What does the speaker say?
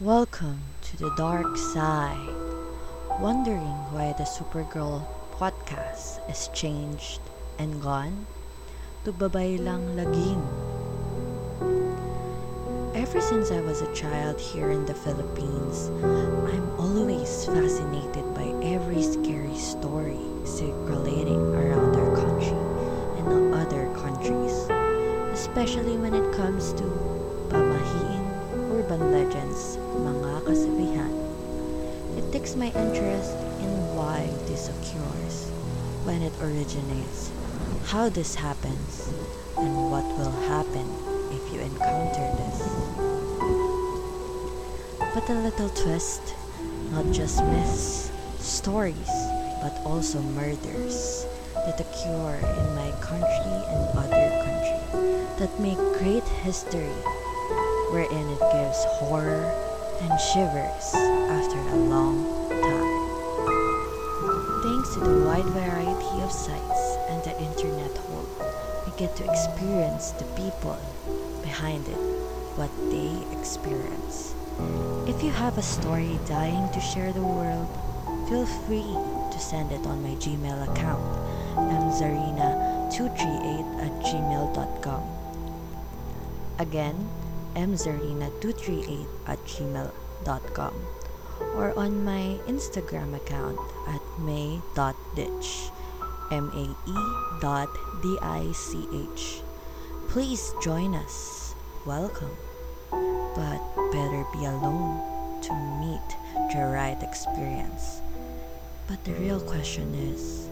Welcome to the dark side. Wondering why the Supergirl podcast is changed and gone? To babay lang lagim. Ever since I was a child here in the Philippines, I'm always fascinated by every scary story circulating around our country and other countries, especially when it comes to my interest in why this occurs, when it originates, how this happens, and what will happen if you encounter this. But a little twist, not just myths, stories, but also murders that occur in my country and other country that make great history wherein it gives horror and shivers after a long to the wide variety of sites and the internet hole, we get to experience the people behind it, what they experience. If you have a story dying to share the world, feel free to send it on my Gmail account, mzarina238 at gmail.com. Again, mzarina238 at gmail.com or on my Instagram account at mae.dich M-A-E dot D-I-C-H. Please join us. Welcome. But better be alone to meet the right experience. But the real question is,